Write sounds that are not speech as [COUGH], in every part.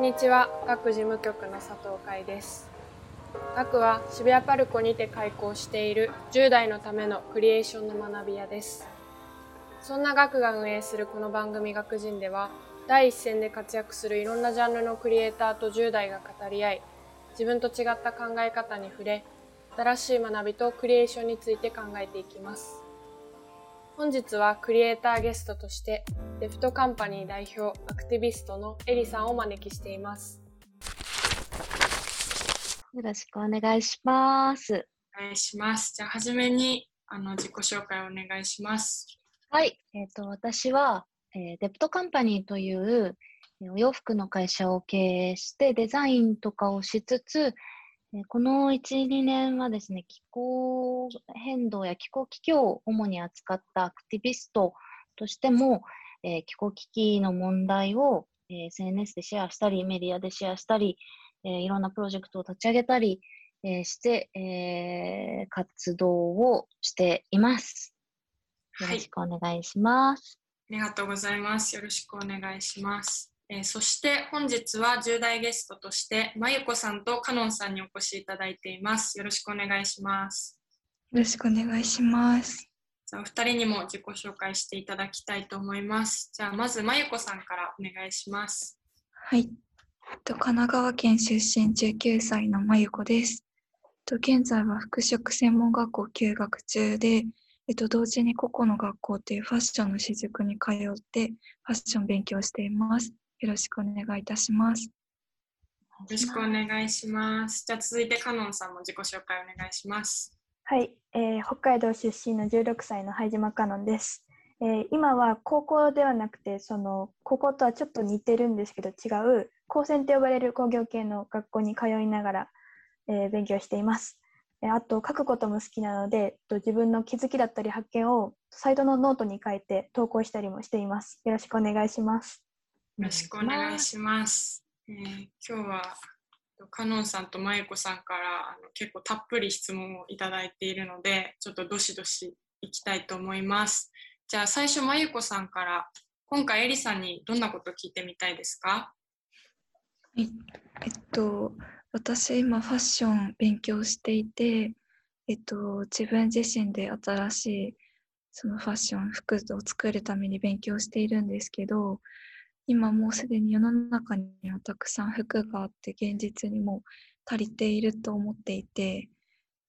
んにちは、学事務局の佐藤海です。学は渋谷パルコにて開校している10代のためのクリエーションの学び屋です。そんな学が運営するこの番組学人では、第一線で活躍するいろんなジャンルのクリエイターと10代が語り合い、自分と違った考え方に触れ、新しい学びとクリエーションについて考えていきます。本日はクリエイターゲストとして、レフトカンパニー代表アクティビストのエリさんをお招きしています。よろしくお願いします。お願いします。じゃあ、はじめにあの自己紹介をお願いします。はい。えっ、と、私は、えーデプトカンパニーという、えーお洋服の会社を経営して、デザインとかをしつつ、えーこの1、2年はですね、気候変動や気候危機を主に扱ったアクティビストとしても、えー気候危機の問題を、えー SNS でシェアしたり、メディアでシェアしたり、えーいろんなプロジェクトを立ち上げたり、えーして、えー活動をしています。よろし、くお願いします。ありがとうございます。よろしくお願いします。えーそして本日は重大ゲストとして、まゆこさんとかのんさんにお越しいただいています。よろしくお願いします。よろしくお願いします。じゃあ、お二人にも自己紹介していただきたいと思います。じゃあ、まずまゆこさんからお願いします。はい。えっと神奈川県出身19歳のまゆこです。えっと現在は服飾専門学校休学中で、えっと、同時に個々の学校というファッションの私塾に通ってファッション勉強しています。よろしくお願いいたします。よろしくお願いします。じゃあ、続いてかのんさんも自己紹介お願いします。はい、えー北海道出身の16歳の灰島香音です、えー今は高校ではなくてその高校とはちょっと似てるんですけど違う高専と呼ばれる工業系の学校に通いながら、えー勉強しています、えーあと書くことも好きなのでえっと自分の気づきだったり発見をサイトのノートに書いて投稿したりもしていますよろしくお願いしますよろしくお願いします。えー今日はかのんさんとまゆこさんからあの結構たっぷり質問をいただいているので、ちょっとどしどしいきたいと思います。じゃあ最初まゆこさんから今回エリさんにどんなことを聞いてみたいですか？はい、えっと、私今ファッション勉強していて、えっと、自分自身で新しいそのファッション、服を作るために勉強しているんですけど、今もうすでに世の中にはたくさん服があって現実にも足りていると思っていて、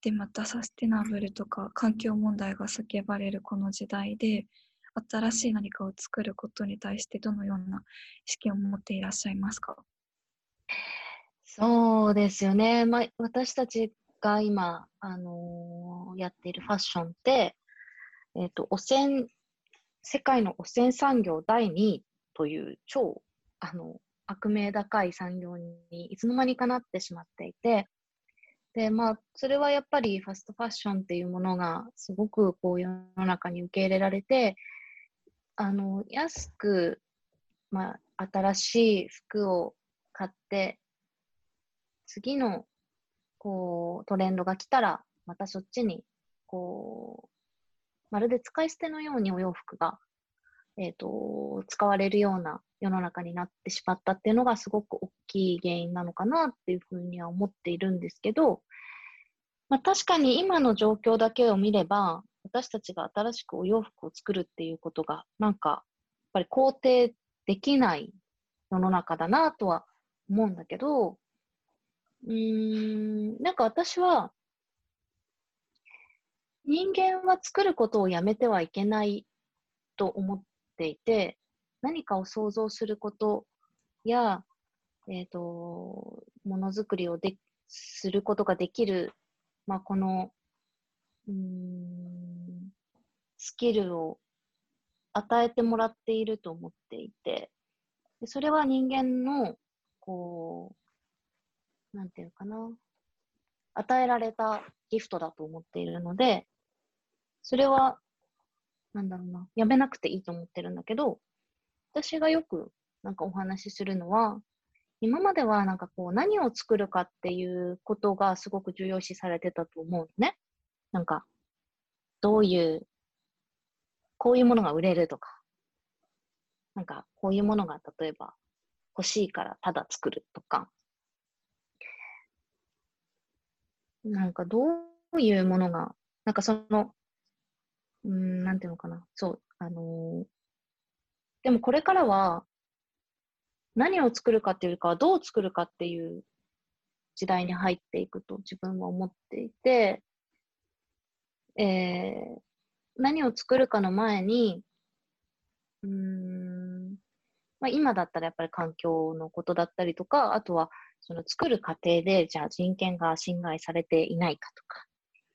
で、またサステナブルとか環境問題が叫ばれるこの時代で、新しい何かを作ることに対してどのような意識を持っていらっしゃいますか？そうですよね。まあ、私たちが今、あのーやっているファッションって、えっ、と、汚染、世界の汚染産業第2位という超、あの、悪名高い産業にいつの間にかなってしまっていて、で、まあ、それはやっぱりファストファッションっていうものがすごくこう世の中に受け入れられて、あの、安く、まあ、新しい服を買って、次のこうトレンドが来たら、またそっちにこう、まるで使い捨てのようにお洋服が、えー、と使われるような世の中になってしまったっていうのがすごく大きい原因なのかなっていうふうには思っているんですけど、まあ、確かに今の状況だけを見れば、私たちが新しくお洋服を作るっていうことが、なんか、やっぱり肯定できない世の中だなとは思うんだけど、うーん、なんか私は、人間は作ることをやめてはいけないと思ってていて、何かを想像することや、えっ、と、ものづくりをですることができる、まあ、この、うん、スキルを与えてもらっていると思っていて、でそれは人間の、こう、なんていうかな、与えられたギフトだと思っているので、それは、なんだろうな、やめなくていいと思ってるんだけど、私がよくなんかお話しするのは、今まではなんかこう何を作るかっていうことがすごく重要視されてたと思うね。なんか、どういう、こういうものが売れるとか、なんかこういうものが例えば欲しいからただ作るとか、なんかどういうものが、なんかその、うん、なんていうのかな。そう、あのーでもこれからは、何を作るかっていうか、どう作るかっていう時代に入っていくと自分は思っていて、えー何を作るかの前に、うん、まあ、今だったらやっぱり環境のことだったりとか、あとはその作る過程で、じゃあ人権が侵害されていないかとか、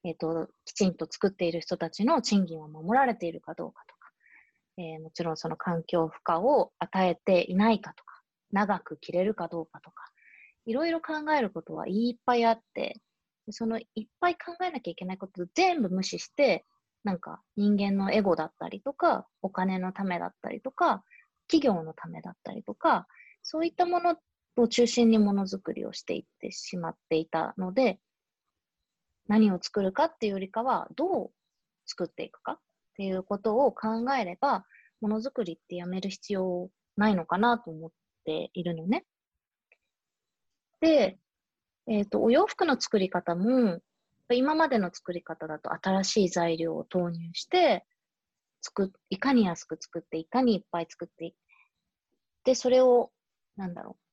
えっ、と、きちんと作っている人たちの賃金は守られているかどうかとか、えーもちろんその環境負荷を与えていないかとか、長く着れるかどうかとか、いろいろ考えることはいっぱいあって、そのいっぱい考えなきゃいけないこと全部無視して、なんか人間のエゴだったりとか、お金のためだったりとか、企業のためだったりとか、そういったものを中心にものづくりをしていってしまっていたので、何を作るかっていうよりかは、どう作っていくかっていうことを考えれば、ものづくりってやめる必要ないのかなと思っているのね。で、えっ、と、お洋服の作り方も、今までの作り方だと新しい材料を投入して、作いかに安く作って、いかにいっぱい作ってで、それを、なんだろう。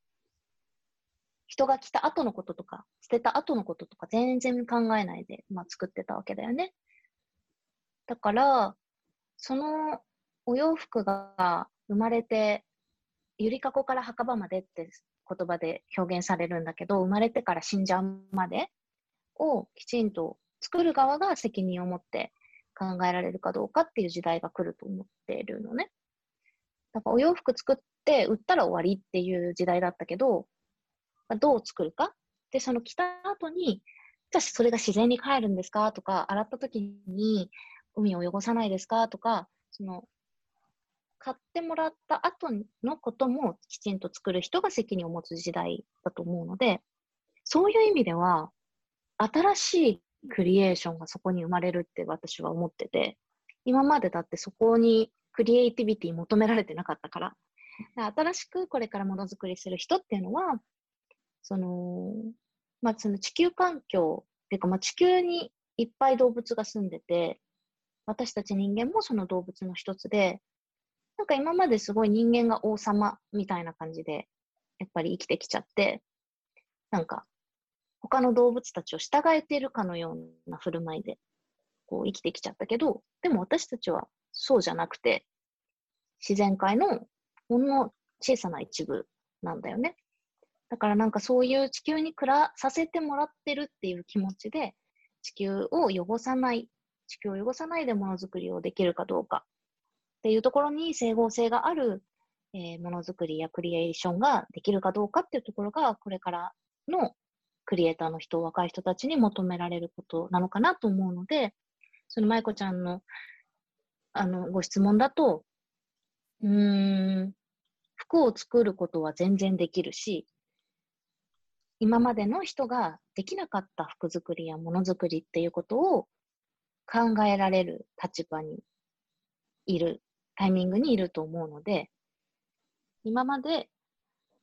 人が来た後のこととか、捨てた後のこととか全然考えないで、まあ、作ってたわけだよね。だから、そのお洋服が生まれて、ゆりかごから墓場までって言葉で表現されるんだけど、生まれてから死んじゃうまでをきちんと作る側が責任を持って考えられるかどうかっていう時代が来ると思っているのね。だからお洋服作って売ったら終わりっていう時代だったけど、どう作るか。で、その着た後に、じゃあそれが自然に帰るんですか？とか、洗った時に海を汚さないですか？とか、その買ってもらった後のこともきちんと作る人が責任を持つ時代だと思うので、そういう意味では、新しいクリエーションがそこに生まれるって私は思ってて、今までだってそこにクリエイティビティ求められてなかった、から。新しくこれからものづくりする人っていうのは、その、まあ、その地球環境っていうか、まあ、地球にいっぱい動物が住んでて、私たち人間もその動物の一つで、なんか今まですごい人間が王様みたいな感じで、やっぱり生きてきちゃって、なんか他の動物たちを従えているかのような振る舞いで、こう生きてきちゃったけど、でも私たちはそうじゃなくて、自然界のほんの小さな一部なんだよね。だからなんかそういう地球に暮らさせてもらってるっていう気持ちで、地球を汚さない、地球を汚さないでものづくりをできるかどうかっていうところに整合性がある、えーものづくりやクリエーションができるかどうかっていうところが、これからのクリエイターの人、若い人たちに求められることなのかなと思うので、その舞子ちゃんのあのご質問だと、うーん、服を作ることは全然できるし、今までの人ができなかった服作りやものづくりっていうことを考えられる立場にいる、タイミングにいると思うので、今まで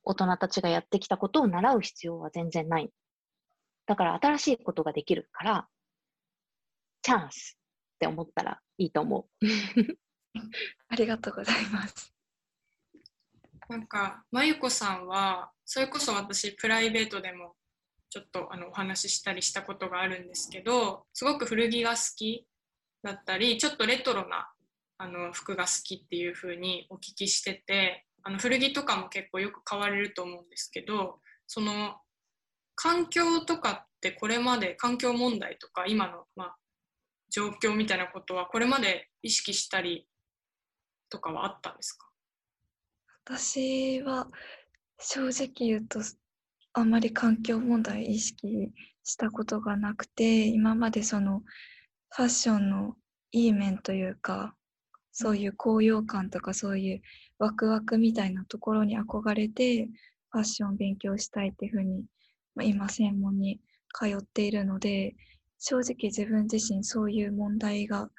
大人たちがやってきたことを習う必要は全然ない。だから新しいことができるから、チャンスって思ったらいいと思う。[LAUGHS] ありがとうございます。なんか、まゆこさんは、それこそ私、プライベートでもちょっとあのお話ししたりしたことがあるんですけど、すごく古着が好きだったり、ちょっとレトロなあの服が好きっていう風にお聞きしてて、あの古着とかも結構よく買われると思うんですけど、その環境とかってこれまで環境問題とか今の、まあ、状況みたいなことはこれまで意識したりとかはあったんですか？私は正直言うとあまり環境問題意識したことがなくて今までそのファッションのいい面というかそういう高揚感とかそういうワクワクみたいなところに憧れてファッションを勉強したいっていうふうに、まあ、今専門に通っているので正直自分自身そういう問題が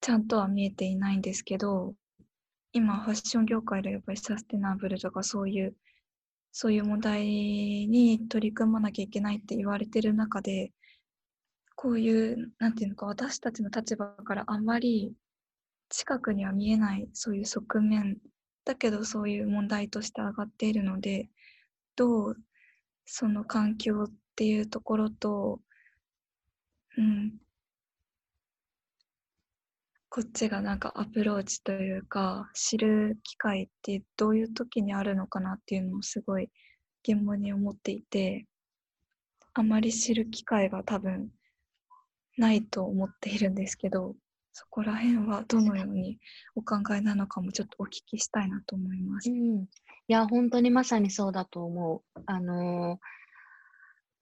ちゃんとは見えていないんですけど今ファッション業界でやっぱりサステナブルとかそういうそういう問題に取り組まなきゃいけないって言われてる中でこういうなんていうのか私たちの立場からあんまり近くには見えないそういう側面だけどそういう問題として上がっているのでどうその環境っていうところと、うん、こっちがなんかアプローチというか知る機会ってどういう時にあるのかなっていうのをすごい疑問に思っていてあまり知る機会が多分ないと思っているんですけどそこら辺はどのようにお考えなのかもちょっとお聞きしたいなと思います。うん、いや本当にまさにそうだと思う。あのー、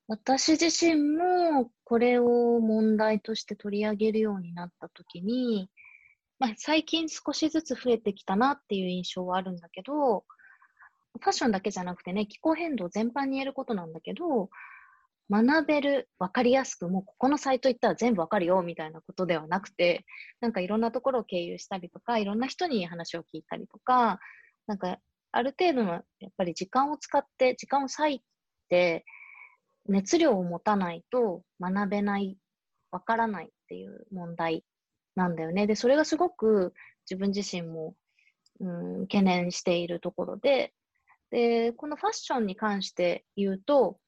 私自身もこれを問題として取り上げるようになった時に、まあ、最近少しずつ増えてきたなっていう印象はあるんだけど、ファッションだけじゃなくてね、気候変動全般に言えることなんだけど、学べる、わかりやすく、もうここのサイト行ったら全部わかるよみたいなことではなくて、なんかいろんなところを経由したりとか、いろんな人に話を聞いたりとか、なんかある程度のやっぱり時間を使って、時間を割いて、熱量を持たないと学べない、わからないっていう問題なんだよね。で、それがすごく自分自身も、うん、懸念しているところで、で、このファッションに関して言うと、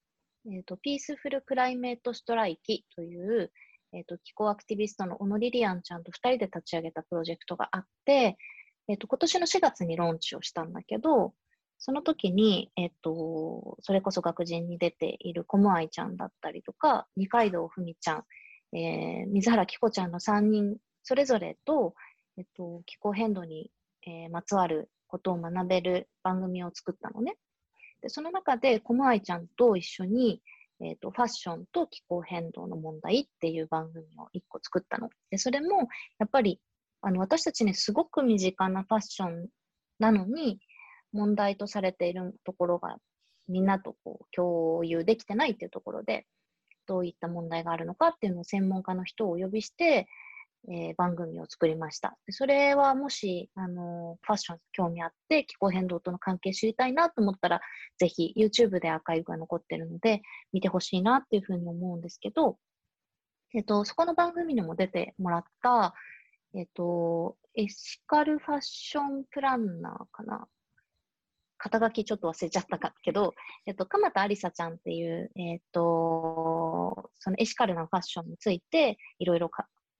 えっ、ー、と、ピースフルクライメートストライキという、えっ、ー、と、気候アクティビストの小野リリアンちゃんと2人で立ち上げたプロジェクトがあって、えっ、ー、と、今年の4月にローンチをしたんだけど、その時に、えっと、それこそ学人に出ているコムアイちゃんだったりとか、二階堂ふみちゃん、えー、水原希子ちゃんの3人それぞれと、えっと、気候変動に、えー、まつわることを学べる番組を作ったのね。でその中で、コムアイちゃんと一緒に、えっと、ファッションと気候変動の問題っていう番組を一個作ったの。で、それも、やっぱり、あの、私たちにすごく身近なファッションなのに、問題とされているところが、みんなとこう共有できてないっていうところで、どういった問題があるのかっていうのを専門家の人をお呼びして、えー、番組を作りました。それはもし、あのファッション興味あって気候変動との関係知りたいなと思ったら、ぜひ YouTube でアーカイブが残ってるので、見てほしいなっていうふうに思うんですけど、えっ、と、そこの番組にも出てもらった、えっ、と、エシカルファッションプランナーかな？肩書きちょっと忘れちゃったかけど、えっと、鎌田ありさちゃんっていう、えっと、そのエシカルなファッションについて、いろいろ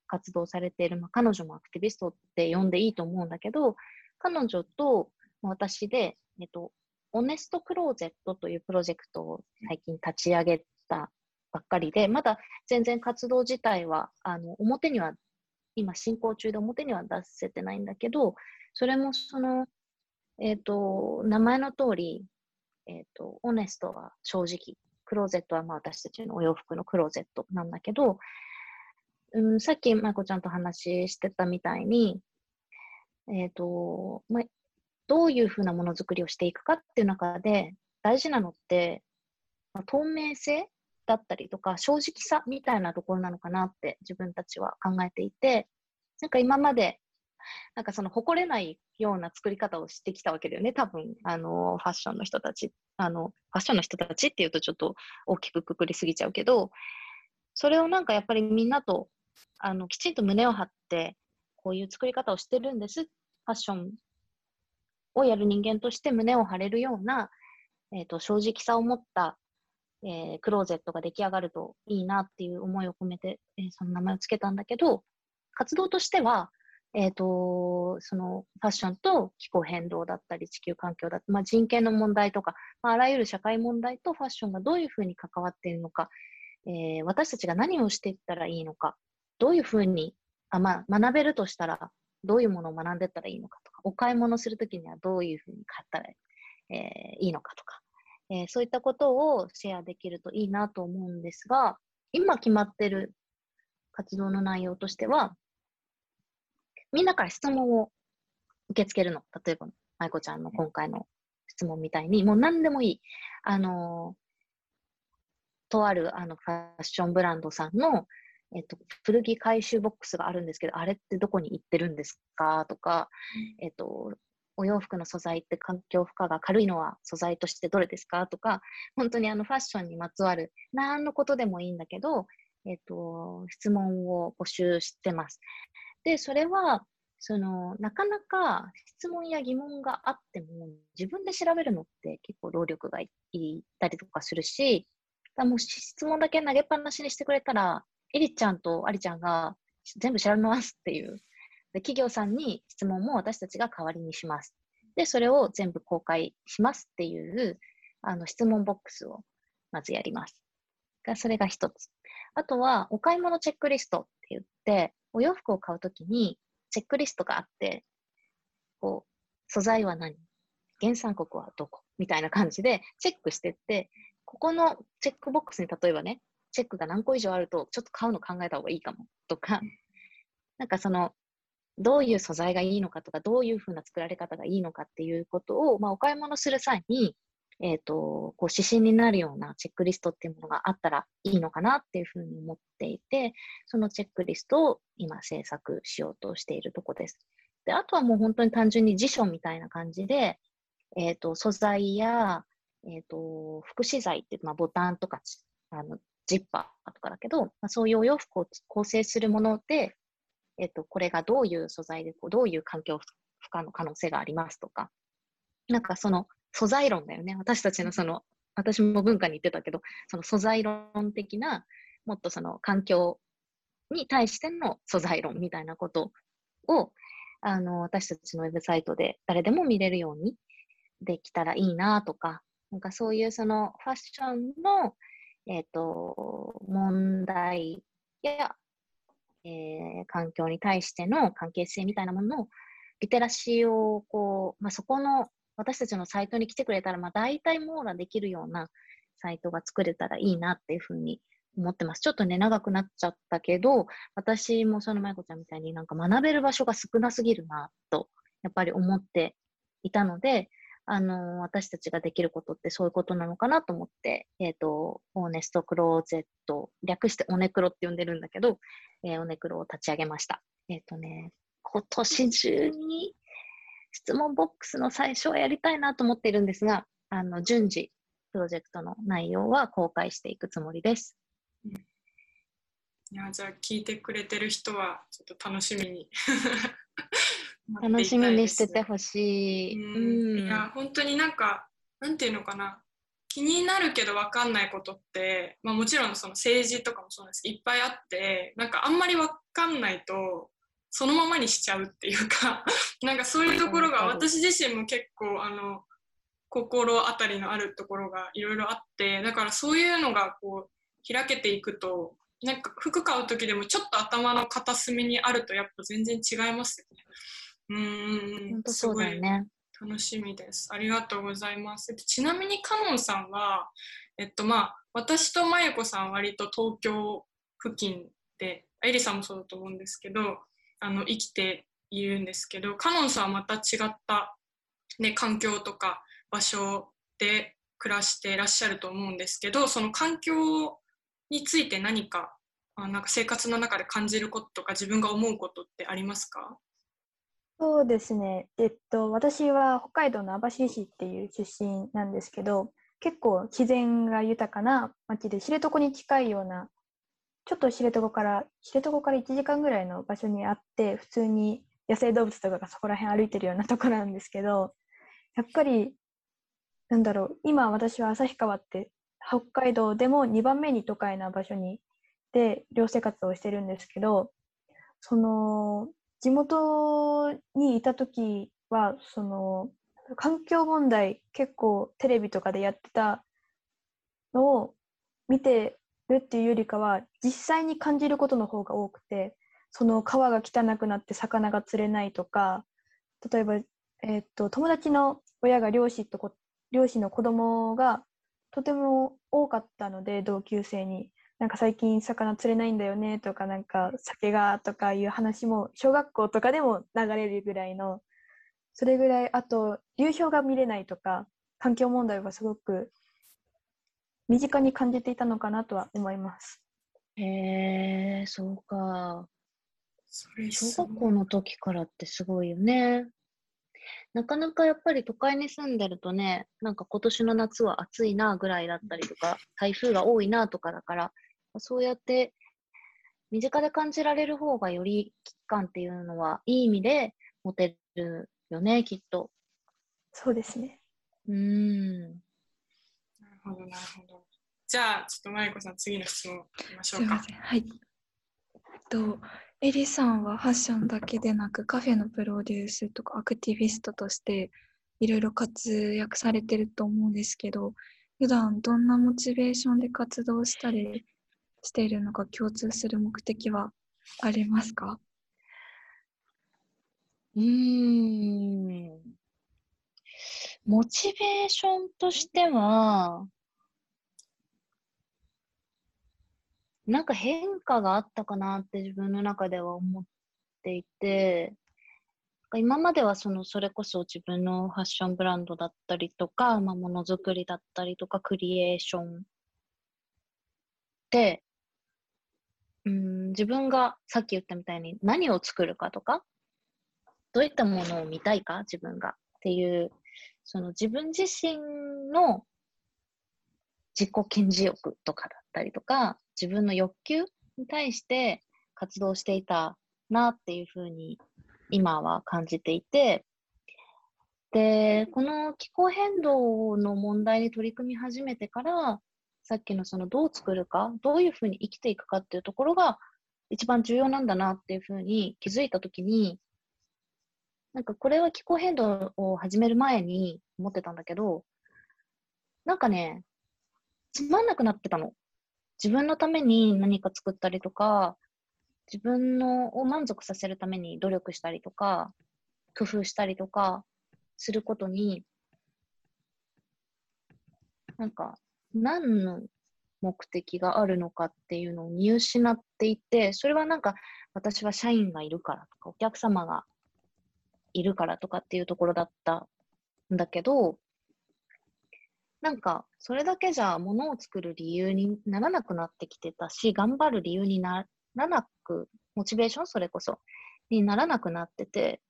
活動されている、まあ、彼女もアクティビストって呼んでいいと思うんだけど、彼女と私で、えっと、オネストクローゼットというプロジェクトを最近立ち上げたばっかりで、まだ全然活動自体は、あの、表には、今進行中で表には出せてないんだけど、それもその、えっ、ー、と、名前の通り、えっ、ー、と、オネストは正直、クローゼットはまあ私たちのお洋服のクローゼットなんだけど、うん、さっきまこちゃんと話してたみたいに、えっ、ー、と、ま、どういうふうなものづくりをしていくかっていう中で、大事なのって、ま透明性だったりとか、正直さみたいなところなのかなって自分たちは考えていて、なんか今まで、なんかその誇れないような作り方をしてきたわけだよね、多分、あの、ファッションの人たち。あの、ファッションの人たちっていうとちょっと大きくくくりすぎちゃうけど、それをなんかやっぱりみんなとあのきちんと胸を張ってこういう作り方をしてるんです。ファッションをやる人間として胸を張れるような、えーと、正直さを持った、えー、クローゼットが出来上がるといいなっていう思いを込めて、えー、その名前をつけたんだけど活動としては、えーと、そのファッションと気候変動だったり地球環境だったり、まあ、人権の問題とか、まあ、あらゆる社会問題とファッションがどういうふうに関わっているのか、えー、私たちが何をしていったらいいのかどういうふうにあ、まあ、学べるとしたら、どういうものを学んでったらいいのかとか、お買い物するときにはどういうふうに買ったら、えー、いいのかとか、えー、そういったことをシェアできるといいなと思うんですが、今決まってる活動の内容としては、みんなから質問を受け付けるの。例えば、舞子ちゃんの今回の質問みたいに、もう何でもいい。あのとあるあのファッションブランドさんのえっと、古着回収ボックスがあるんですけど、あれってどこに行ってるんですか？とか、えっと、お洋服の素材って環境負荷が軽いのは素材としてどれですか？とか、本当にあのファッションにまつわる何のことでもいいんだけど、えっ、と、質問を募集してます。で、それは、その、なかなか質問や疑問があっても、自分で調べるのって結構労力がいったりとかするし、もし質問だけ投げっぱなしにしてくれたら、エリちゃんとアリちゃんが全部調べますっていう。で企業さんに質問も私たちが代わりにします。で、それを全部公開しますっていうあの質問ボックスをまずやります。それが一つ。あとは、お買い物チェックリストって言って、お洋服を買うときにチェックリストがあって、こう、素材は何？原産国はどこ？みたいな感じでチェックしてって、ここのチェックボックスに例えばね、チェックが何個以上あると、ちょっと買うの考えた方がいいかもとか、なんかその、どういう素材がいいのかとか、どういうふうな作られ方がいいのかっていうことを、まあ、お買い物する際に、えっ、ー、と、こう指針になるようなチェックリストっていうものがあったらいいのかなっていうふうに思っていて、そのチェックリストを今制作しようとしているとこです。で、あとはもう本当に単純に辞書みたいな感じで、えっ、ー、と、素材や、えっ、ー、と、副資材って、まあ、ボタンとか、あの、ジッパーとかだけど、まあ、そういうお洋服を構成するもので、えっ、と、これがどういう素材で、こうどういう環境負荷の可能性がありますとか、なんかその素材論だよね。私たちのその、私も文化に言ってたけど、その素材論的な、もっとその環境に対しての素材論みたいなことを、あの、私たちのウェブサイトで誰でも見れるようにできたらいいなとか、なんかそういうそのファッションのえっ、ー、と、問題や、えー、環境に対しての関係性みたいなもののリテラシーを、こう、まあ、そこの私たちのサイトに来てくれたら、まあ、大体網羅できるようなサイトが作れたらいいなっていうふうに思ってます。ちょっとね、長くなっちゃったけど、私もその舞子ちゃんみたいになんか学べる場所が少なすぎるなと、やっぱり思っていたので、あの、私たちができることってそういうことなのかなと思って、えっ、ー、と、オーネストクローゼット、略してオネクロって呼んでるんだけど、えー、オネクロを立ち上げました。えっ、ー、とね、今年中に質問ボックスの最初はやりたいなと思っているんですが、あの、順次、プロジェクトの内容は公開していくつもりです。いや、じゃあ聞いてくれてる人は、ちょっと楽しみに楽しみにしててほしい。うん、いや本当になんかなんていうのかな気になるけど分かんないことって、まあ、もちろんその政治とかもそうなんですけどいっぱいあってなんかあんまり分かんないとそのままにしちゃうっていうか [LAUGHS] なんかそういうところが私自身も結構あの心当たりのあるところがいろいろあってだからそういうのがこう開けていくとなんか服買う時でもちょっと頭の片隅にあるとやっぱ全然違いますよね。うん、本当そうだよね。楽しみです。ありがとうございます。ちなみにカノンさんは、えっとまあ、私とまゆこさん割と東京付近で、エリさんもそうだと思うんですけど、あの生きているんですけど、カノンさんはまた違った、ね、環境とか場所で暮らしていらっしゃると思うんですけど、その環境について何かあなんか生活の中で感じることとか自分が思うことってありますかそうですね。えっと、私は北海道の網走市っていう出身なんですけど、結構自然が豊かな町で、知床に近いような、ちょっと知床から、知床から1時間ぐらいの場所にあって、普通に野生動物とかがそこら辺歩いてるような [LAUGHS] ところなんですけど、やっぱり、なんだろう、今私は旭川って北海道でも2番目に都会な場所にで寮生活をしてるんですけど、その地元にいた時はその環境問題結構テレビとかでやってたのを見てるっていうよりかは実際に感じることの方が多くてその川が汚くなって魚が釣れないとか例えば、えー、っと友達の親が漁師とこ漁師の子供がとても多かったので同級生に。なんか最近魚釣れないんだよねとかなんか酒がとかいう話も小学校とかでも流れるぐらいのそれぐらいあと流氷が見れないとか環境問題はすごく身近に感じていたのかなとは思います。へえそうか。それ小学校の時からってすごいよね。なかなかやっぱり都会に住んでるとね、なんか今年の夏は暑いなぐらいだったりとか、台風が多いなとかだから、そうやって身近で感じられる方がより危機感っていうのはいい意味で持てるよね、きっと。そうですね。うーん。なるほど、なるほど。じゃあ、ちょっとまゆこさん、次の質問いきましょうか。すいません。はい。えっと、エリさんはファッションだけでなくカフェのプロデュースとかアクティビストとしていろいろ活躍されてると思うんですけど普段どんなモチベーションで活動したりしているのか共通する目的はありますか？うーん。モチベーションとしては、なんか変化があったかなって自分の中では思っていて、今まではそのそれこそ自分のファッションブランドだったりとか、まあ、ものづくりだったりとか、クリエーションで、自分がさっき言ったみたいに何を作るかとか、どういったものを見たいか、自分が。っていう、その自分自身の自己顕示欲とかだったりとか、自分の欲求に対して活動していたなっていうふうに今は感じていて、で、この気候変動の問題に取り組み始めてから、さっきのそのどう作るか、どういうふうに生きていくかっていうところが一番重要なんだなっていうふうに気づいたときに、なんかこれは気候変動を始める前に思ってたんだけど、なんかね、つまんなくなってたの。自分のために何か作ったりとか、自分のを満足させるために努力したりとか、工夫したりとかすることに、なんか何の目的があるのかっていうのを見失っていて、それはなんか私は社員がいるからとか、お客様がいるからとかっていうところだったんだけど、なんかそれだけじゃ物を作る理由にならなくなってきてたし、頑張る理由にならなく、モチベーションそれこそ、にならなくなってて、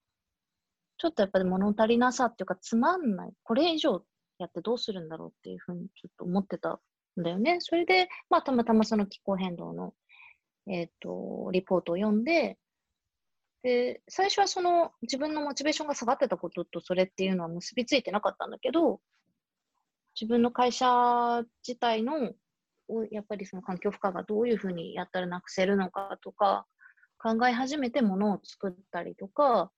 ちょっとやっぱり物足りなさっていうかつまんない。これ以上やってどうするんだろうっていうふうにちょっと思ってただよね。それで、まあたまたまその気候変動の、えっ、と、リポートを読んで、で、最初はその自分のモチベーションが下がってたこととそれっていうのは結びついてなかったんだけど、自分の会社自体の、やっぱりその環境負荷がどういうふうにやったらなくせるのかとか、考え始めてものを作ったりとか、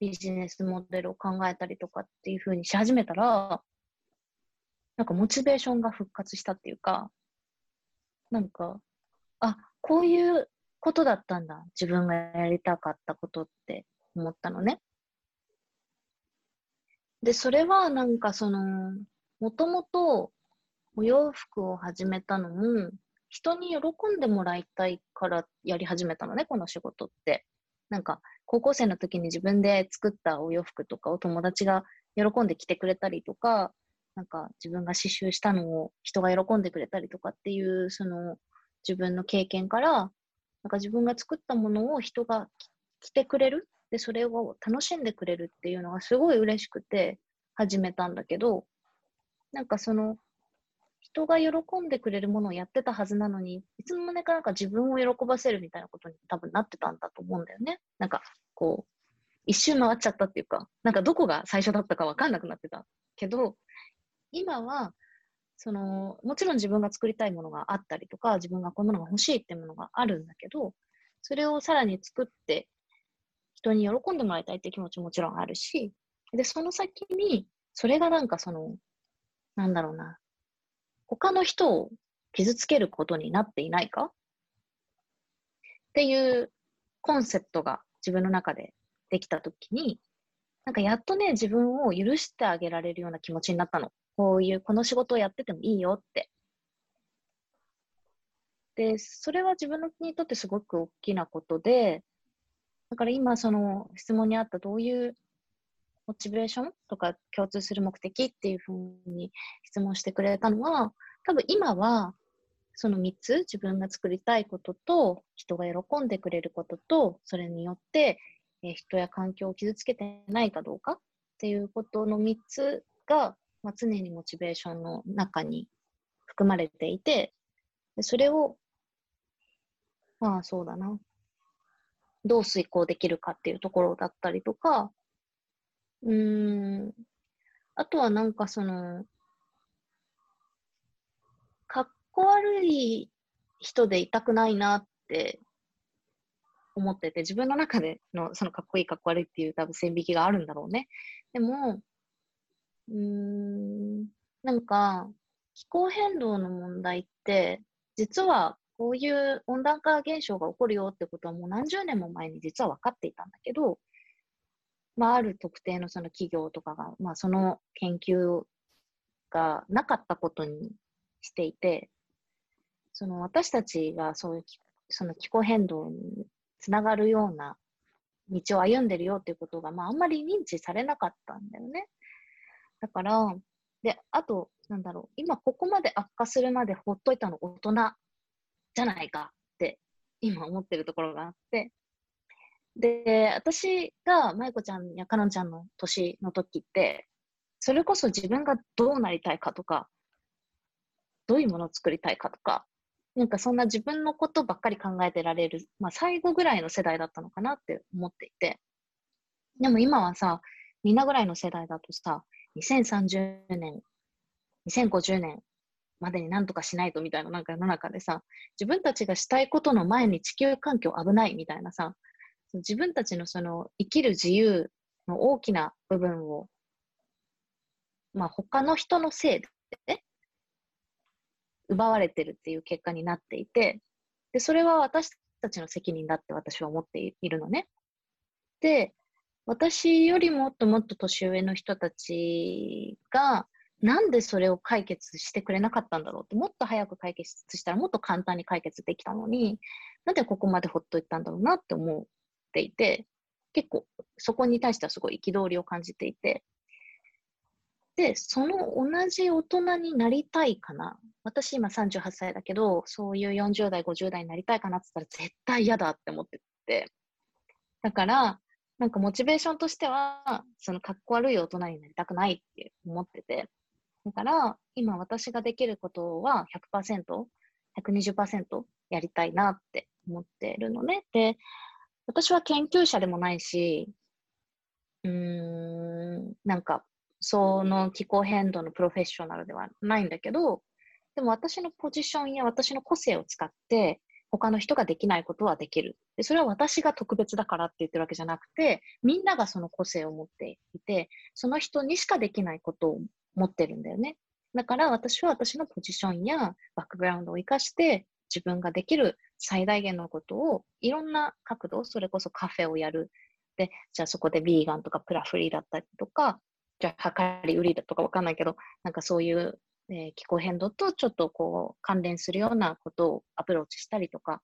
ビジネスモデルを考えたりとかっていうふうにし始めたら、なんかモチベーションが復活したっていうか、なんか、あ、こういうことだったんだ。自分がやりたかったことって思ったのね。で、それはなんかその、もともとお洋服を始めたのも、人に喜んでもらいたいからやり始めたのね、この仕事って。なんか、高校生の時に自分で作ったお洋服とかを友達が喜んで着てくれたりとか、なんか自分が刺繍したのを人が喜んでくれたりとかっていう、その自分の経験から、なんか自分が作ったものを人が着てくれる。で、それを楽しんでくれるっていうのがすごい嬉しくて始めたんだけど、なんかその人が喜んでくれるものをやってたはずなのに、いつの間にかなんか自分を喜ばせるみたいなことに多分なってたんだと思うんだよね。なんかこう、一周回っちゃったっていうか、なんかどこが最初だったかわかんなくなってたけど、今は、その、もちろん自分が作りたいものがあったりとか、自分がこういうものが欲しいってものがあるんだけど、それをさらに作って、人に喜んでもらいたいって気持ちももちろんあるし、で、その先に、それがなんかその、なんだろうな、他の人を傷つけることになっていないか？っていうコンセプトが自分の中でできたときに、なんかやっとね、自分を許してあげられるような気持ちになったの。こういう、この仕事をやっててもいいよって。で、それは自分にとってすごく大きなことで、だから今その質問にあったどういうモチベーションとか共通する目的っていうふうに質問してくれたのは、多分今はその3つ自分が作りたいことと人が喜んでくれることとそれによって、え人や環境を傷つけてないかどうかっていうことの3つが、まあ、常にモチベーションの中に含まれていて、それを、まあそうだな、どう遂行できるかっていうところだったりとか、うん、あとはなんかその、かっこ悪い人でいたくないなって思ってて、自分の中でのそのかっこいいかっこ悪いっていう多分線引きがあるんだろうね。でも、うん、なんか気候変動の問題って、実はこういう温暖化現象が起こるよってことはもう何十年も前に実は分かっていたんだけど、まあ、ある特定のその企業とかが、まあ、その研究がなかったことにしていて、その私たちがそういうその気候変動につながるような道を歩んでるよっていうことが、まあ、あんまり認知されなかったんだよね。だから、で、あと、なんだろう、今ここまで悪化するまでほっといたの大人じゃないかって今思ってるところがあって、で、私が舞子ちゃんやかのんちゃんの年の時って、それこそ自分がどうなりたいかとか、どういうものを作りたいかとか、なんかそんな自分のことばっかり考えてられる、まあ最後ぐらいの世代だったのかなって思っていて。でも今はさ、みんなぐらいの世代だとさ、2030年、2050年までになんとかしないとみたいななんか世の中でさ、自分たちがしたいことの前に地球環境危ないみたいなさ、自分たちのその生きる自由の大きな部分を、まあ他の人のせいでね奪われてるっていう結果になっていて、で、それは私たちの責任だって私は思っているのね。で、私よりもっともっと年上の人たちが、なんでそれを解決してくれなかったんだろうって、もっと早く解決したらもっと簡単に解決できたのに、なんでここまでほっといたんだろうなって思っていて、結構そこに対してはすごい憤りを感じていて、で、その同じ大人になりたいかな。私今38歳だけど、そういう40代、50代になりたいかなって言ったら絶対嫌だって思ってて。だから、なんかモチベーションとしては、そのかっこ悪い大人になりたくないって思ってて。だから、今私ができることは100%、120%やりたいなって思ってるのね。で、私は研究者でもないし、うーん、なんか、その気候変動のプロフェッショナルではないんだけど、でも私のポジションや私の個性を使って、他の人ができないことはできる。で、それは私が特別だからって言ってるわけじゃなくて、みんながその個性を持っていて、その人にしかできないことを持ってるんだよね。だから私は私のポジションやバックグラウンドを活かして、自分ができる最大限のことをいろんな角度、それこそカフェをやる。で、じゃあそこでビーガンとかプラフリーだったりとか、じゃあ量り売りだとかわかんないけど、なんかそういう、え気候変動とちょっとこう関連するようなことをアプローチしたりとか、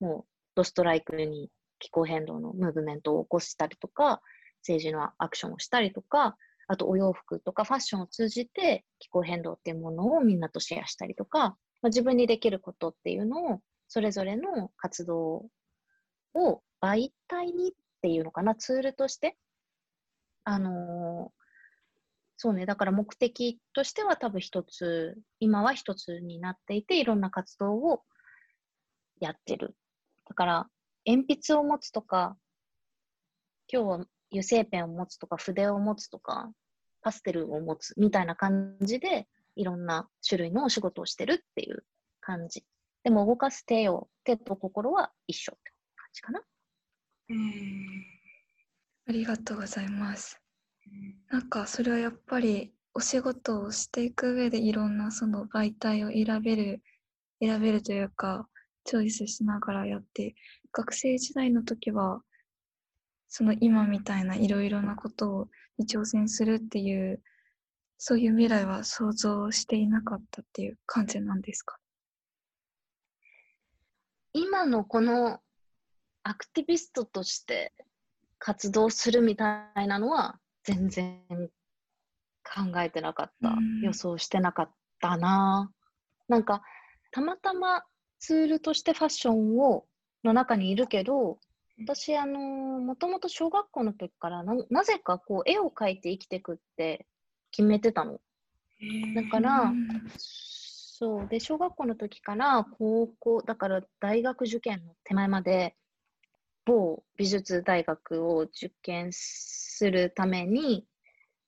もうドストライクに気候変動のムーブメントを起こしたりとか、政治のアクションをしたりとか、あとお洋服とかファッションを通じて気候変動っていうものをみんなとシェアしたりとか、まあ、自分にできることっていうのをそれぞれの活動を媒体にっていうのかな、ツールとして、あのそうね、だから目的としては多分一つ、今は一つになっていて、いろんな活動をやってる。だから、鉛筆を持つとか、今日は油性ペンを持つとか、筆を持つとか、パステルを持つみたいな感じで、いろんな種類のお仕事をしてるっていう感じ。でも動かす手を、手と心は一緒って感じかな。うんありがとうございます。なんかそれはやっぱりお仕事をしていく上でいろんなその媒体を選べる選べるというかチョイスしながらやって学生時代の時はその今みたいないろいろなことをに挑戦するっていうそういう未来は想像していなかったっていう感じなんですか？今のこのアクティビストとして活動するみたいなのは全然考えてなかったうん。予想してなかったな。なんか、たまたまツールとしてファッションをの中にいるけど、私、あのもともと小学校の時からな、なぜかこう絵を描いて生きていくって決めてたの。だから、うんそう。で、小学校の時から高校、だから大学受験の手前まで、某美術大学を受験するために、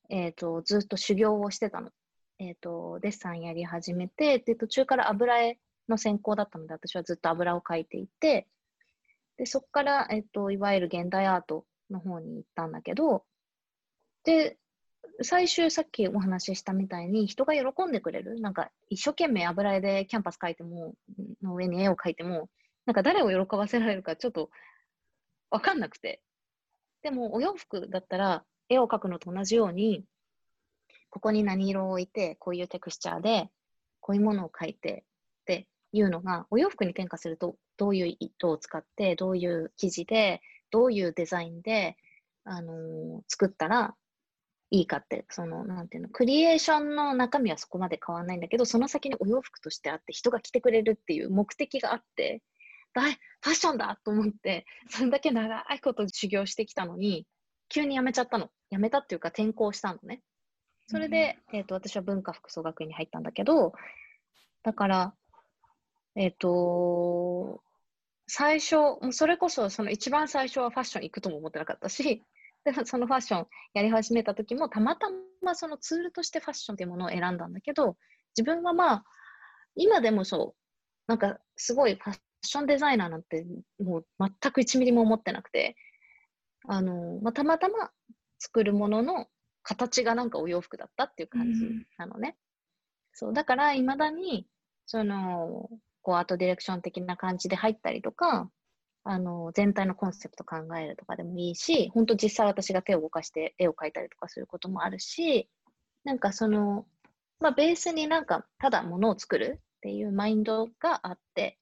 えっと、ずっと修行をしてたの。えっと、デッサンやり始めて、で、途中から油絵の専攻だったので、私はずっと油を描いていて、で、そこから、えっと、いわゆる現代アートの方に行ったんだけど、で、最終さっきお話ししたみたいに人が喜んでくれるなんか一生懸命油絵でキャンパス描いてもの上に絵を描いてもなんか誰を喜ばせられるかちょっとわかんなくて。でもお洋服だったら絵を描くのと同じようにここに何色を置いてこういうテクスチャーでこういうものを描いてっていうのがお洋服に転化するとどういう糸を使ってどういう生地でどういうデザインで、あのー作ったらいいかって、その、なんていうの、クリエーションの中身はそこまで変わらないんだけど、その先にお洋服としてあって、人が着てくれるっていう目的があって、だいファッションだと思って、それだけ長いこと修行してきたのに、急に辞めちゃったの。辞めたっていうか転校したのね。それで、えっ、と、私は文化服装学院に入ったんだけど、だから、えっ、と、最初、もうそれこそその一番最初はファッション行くとも思ってなかったし、[LAUGHS] でもそのファッションやり始めた時もたまたまそのツールとしてファッションっていうものを選んだんだけど、自分はまあ、今でもそう、なんかすごいファッションデザイナーなんてもう全く1ミリも思ってなくて、あの、まあ、たまたま作るものの形がなんかお洋服だったっていう感じうんなのね。そう、だから未だに、その、こうアートディレクション的な感じで入ったりとか、あの、全体のコンセプト考えるとかでもいいし、本当実際私が手を動かして絵を描いたりとかすることもあるし、なんかその、まあベースになんかただ物を作るっていうマインドがあって、で、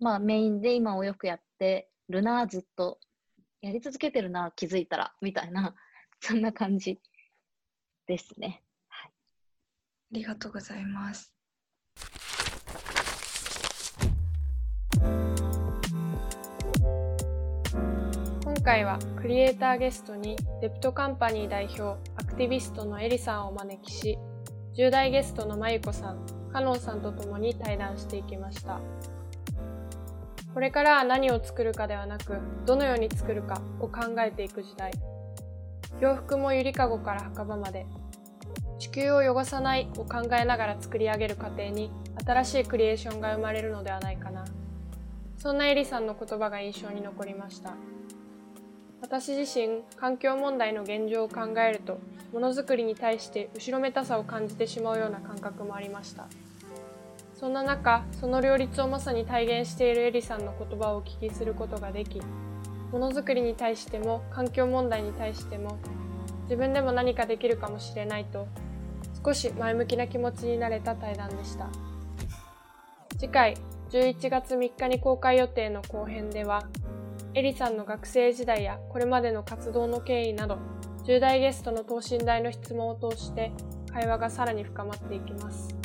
まあメインで今お洋服やってるな、ずっとやり続けてるな、気づいたら、みたいな、[LAUGHS] そんな感じですね。ありがとうございます。今回はクリエイターゲストにデプトカンパニー代表アクティビストのエリさんをお招きし10代ゲストのまゆこさんカノンさんと共に対談していきましたこれから何を作るかではなくどのように作るかを考えていく時代。洋服もゆりかごから墓場まで。地球を汚さないを考えながら作り上げる過程に新しいクリエーションが生まれるのではないかな。そんなエリさんの言葉が印象に残りました。私自身環境問題の現状を考えるとものづくりに対して後ろめたさを感じてしまうような感覚もありました。そんな中その両立をまさに体現しているエリさんの言葉をお聞きすることができものづくりに対しても環境問題に対しても自分でも何かできるかもしれないと少し前向きな気持ちになれた対談でした次回11月3日に公開予定の後編ではエリさんの学生時代やこれまでの活動の経緯など10代ゲストの等身大の質問を通して会話がさらに深まっていきます。